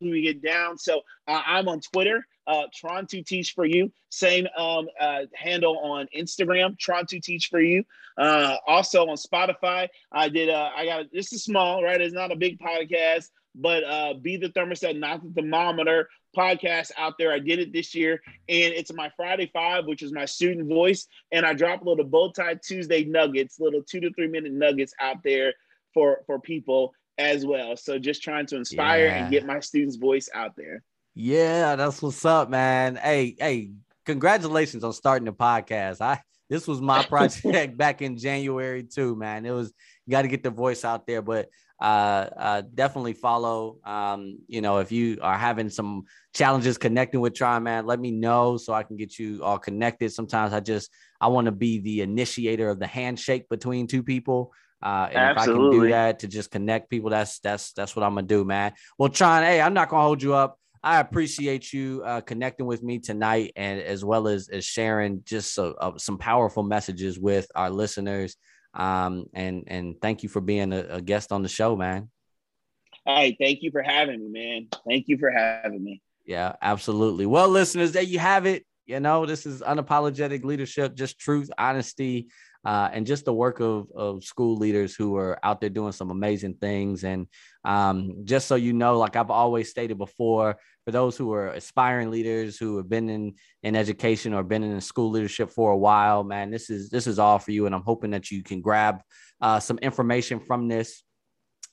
We get down. So uh, I'm on Twitter, uh, Tron to Teach for You. Same um, uh, handle on Instagram, Tron to Teach for You. Uh, also on Spotify, I did. Uh, I got this is small, right? It's not a big podcast, but uh, Be the Thermostat, Not the Thermometer podcast out there. I did it this year, and it's my Friday Five, which is my student voice. And I drop a little bow tie Tuesday nuggets, little two to three minute nuggets out there for for people as well. So just trying to inspire yeah. and get my students' voice out there. Yeah, that's what's up, man. Hey, hey, congratulations on starting the podcast. I this was my project back in January too, man. It was got to get the voice out there, but uh, uh, definitely follow. Um, you know, if you are having some challenges connecting with Try Man, let me know so I can get you all connected. Sometimes I just I want to be the initiator of the handshake between two people. Uh, and Absolutely. if I can do that to just connect people, that's that's that's what I'm gonna do, man. Well, Tron, hey, I'm not gonna hold you up. I appreciate you uh, connecting with me tonight, and as well as, as sharing just uh, some powerful messages with our listeners. Um, and and thank you for being a, a guest on the show, man. Hey, thank you for having me, man. Thank you for having me. Yeah, absolutely. Well, listeners, there you have it. You know, this is unapologetic leadership, just truth, honesty, uh, and just the work of, of school leaders who are out there doing some amazing things. And um, just so you know, like I've always stated before, for those who are aspiring leaders who have been in, in education or been in school leadership for a while, man, this is this is all for you. And I'm hoping that you can grab uh, some information from this.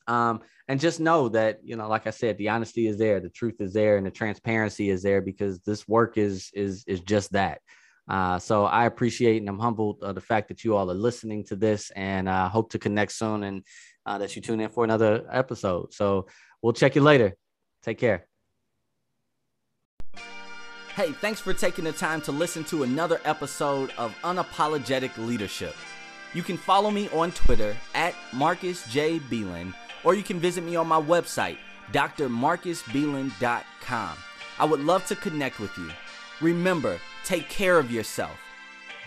Um, and just know that you know like i said the honesty is there the truth is there and the transparency is there because this work is is is just that uh, so i appreciate and i'm humbled uh, the fact that you all are listening to this and uh, hope to connect soon and uh, that you tune in for another episode so we'll check you later take care hey thanks for taking the time to listen to another episode of unapologetic leadership you can follow me on twitter at marcus j Belin or you can visit me on my website, drmarcusbelin.com. I would love to connect with you. Remember, take care of yourself.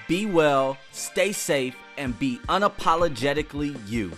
Be well, stay safe, and be unapologetically you.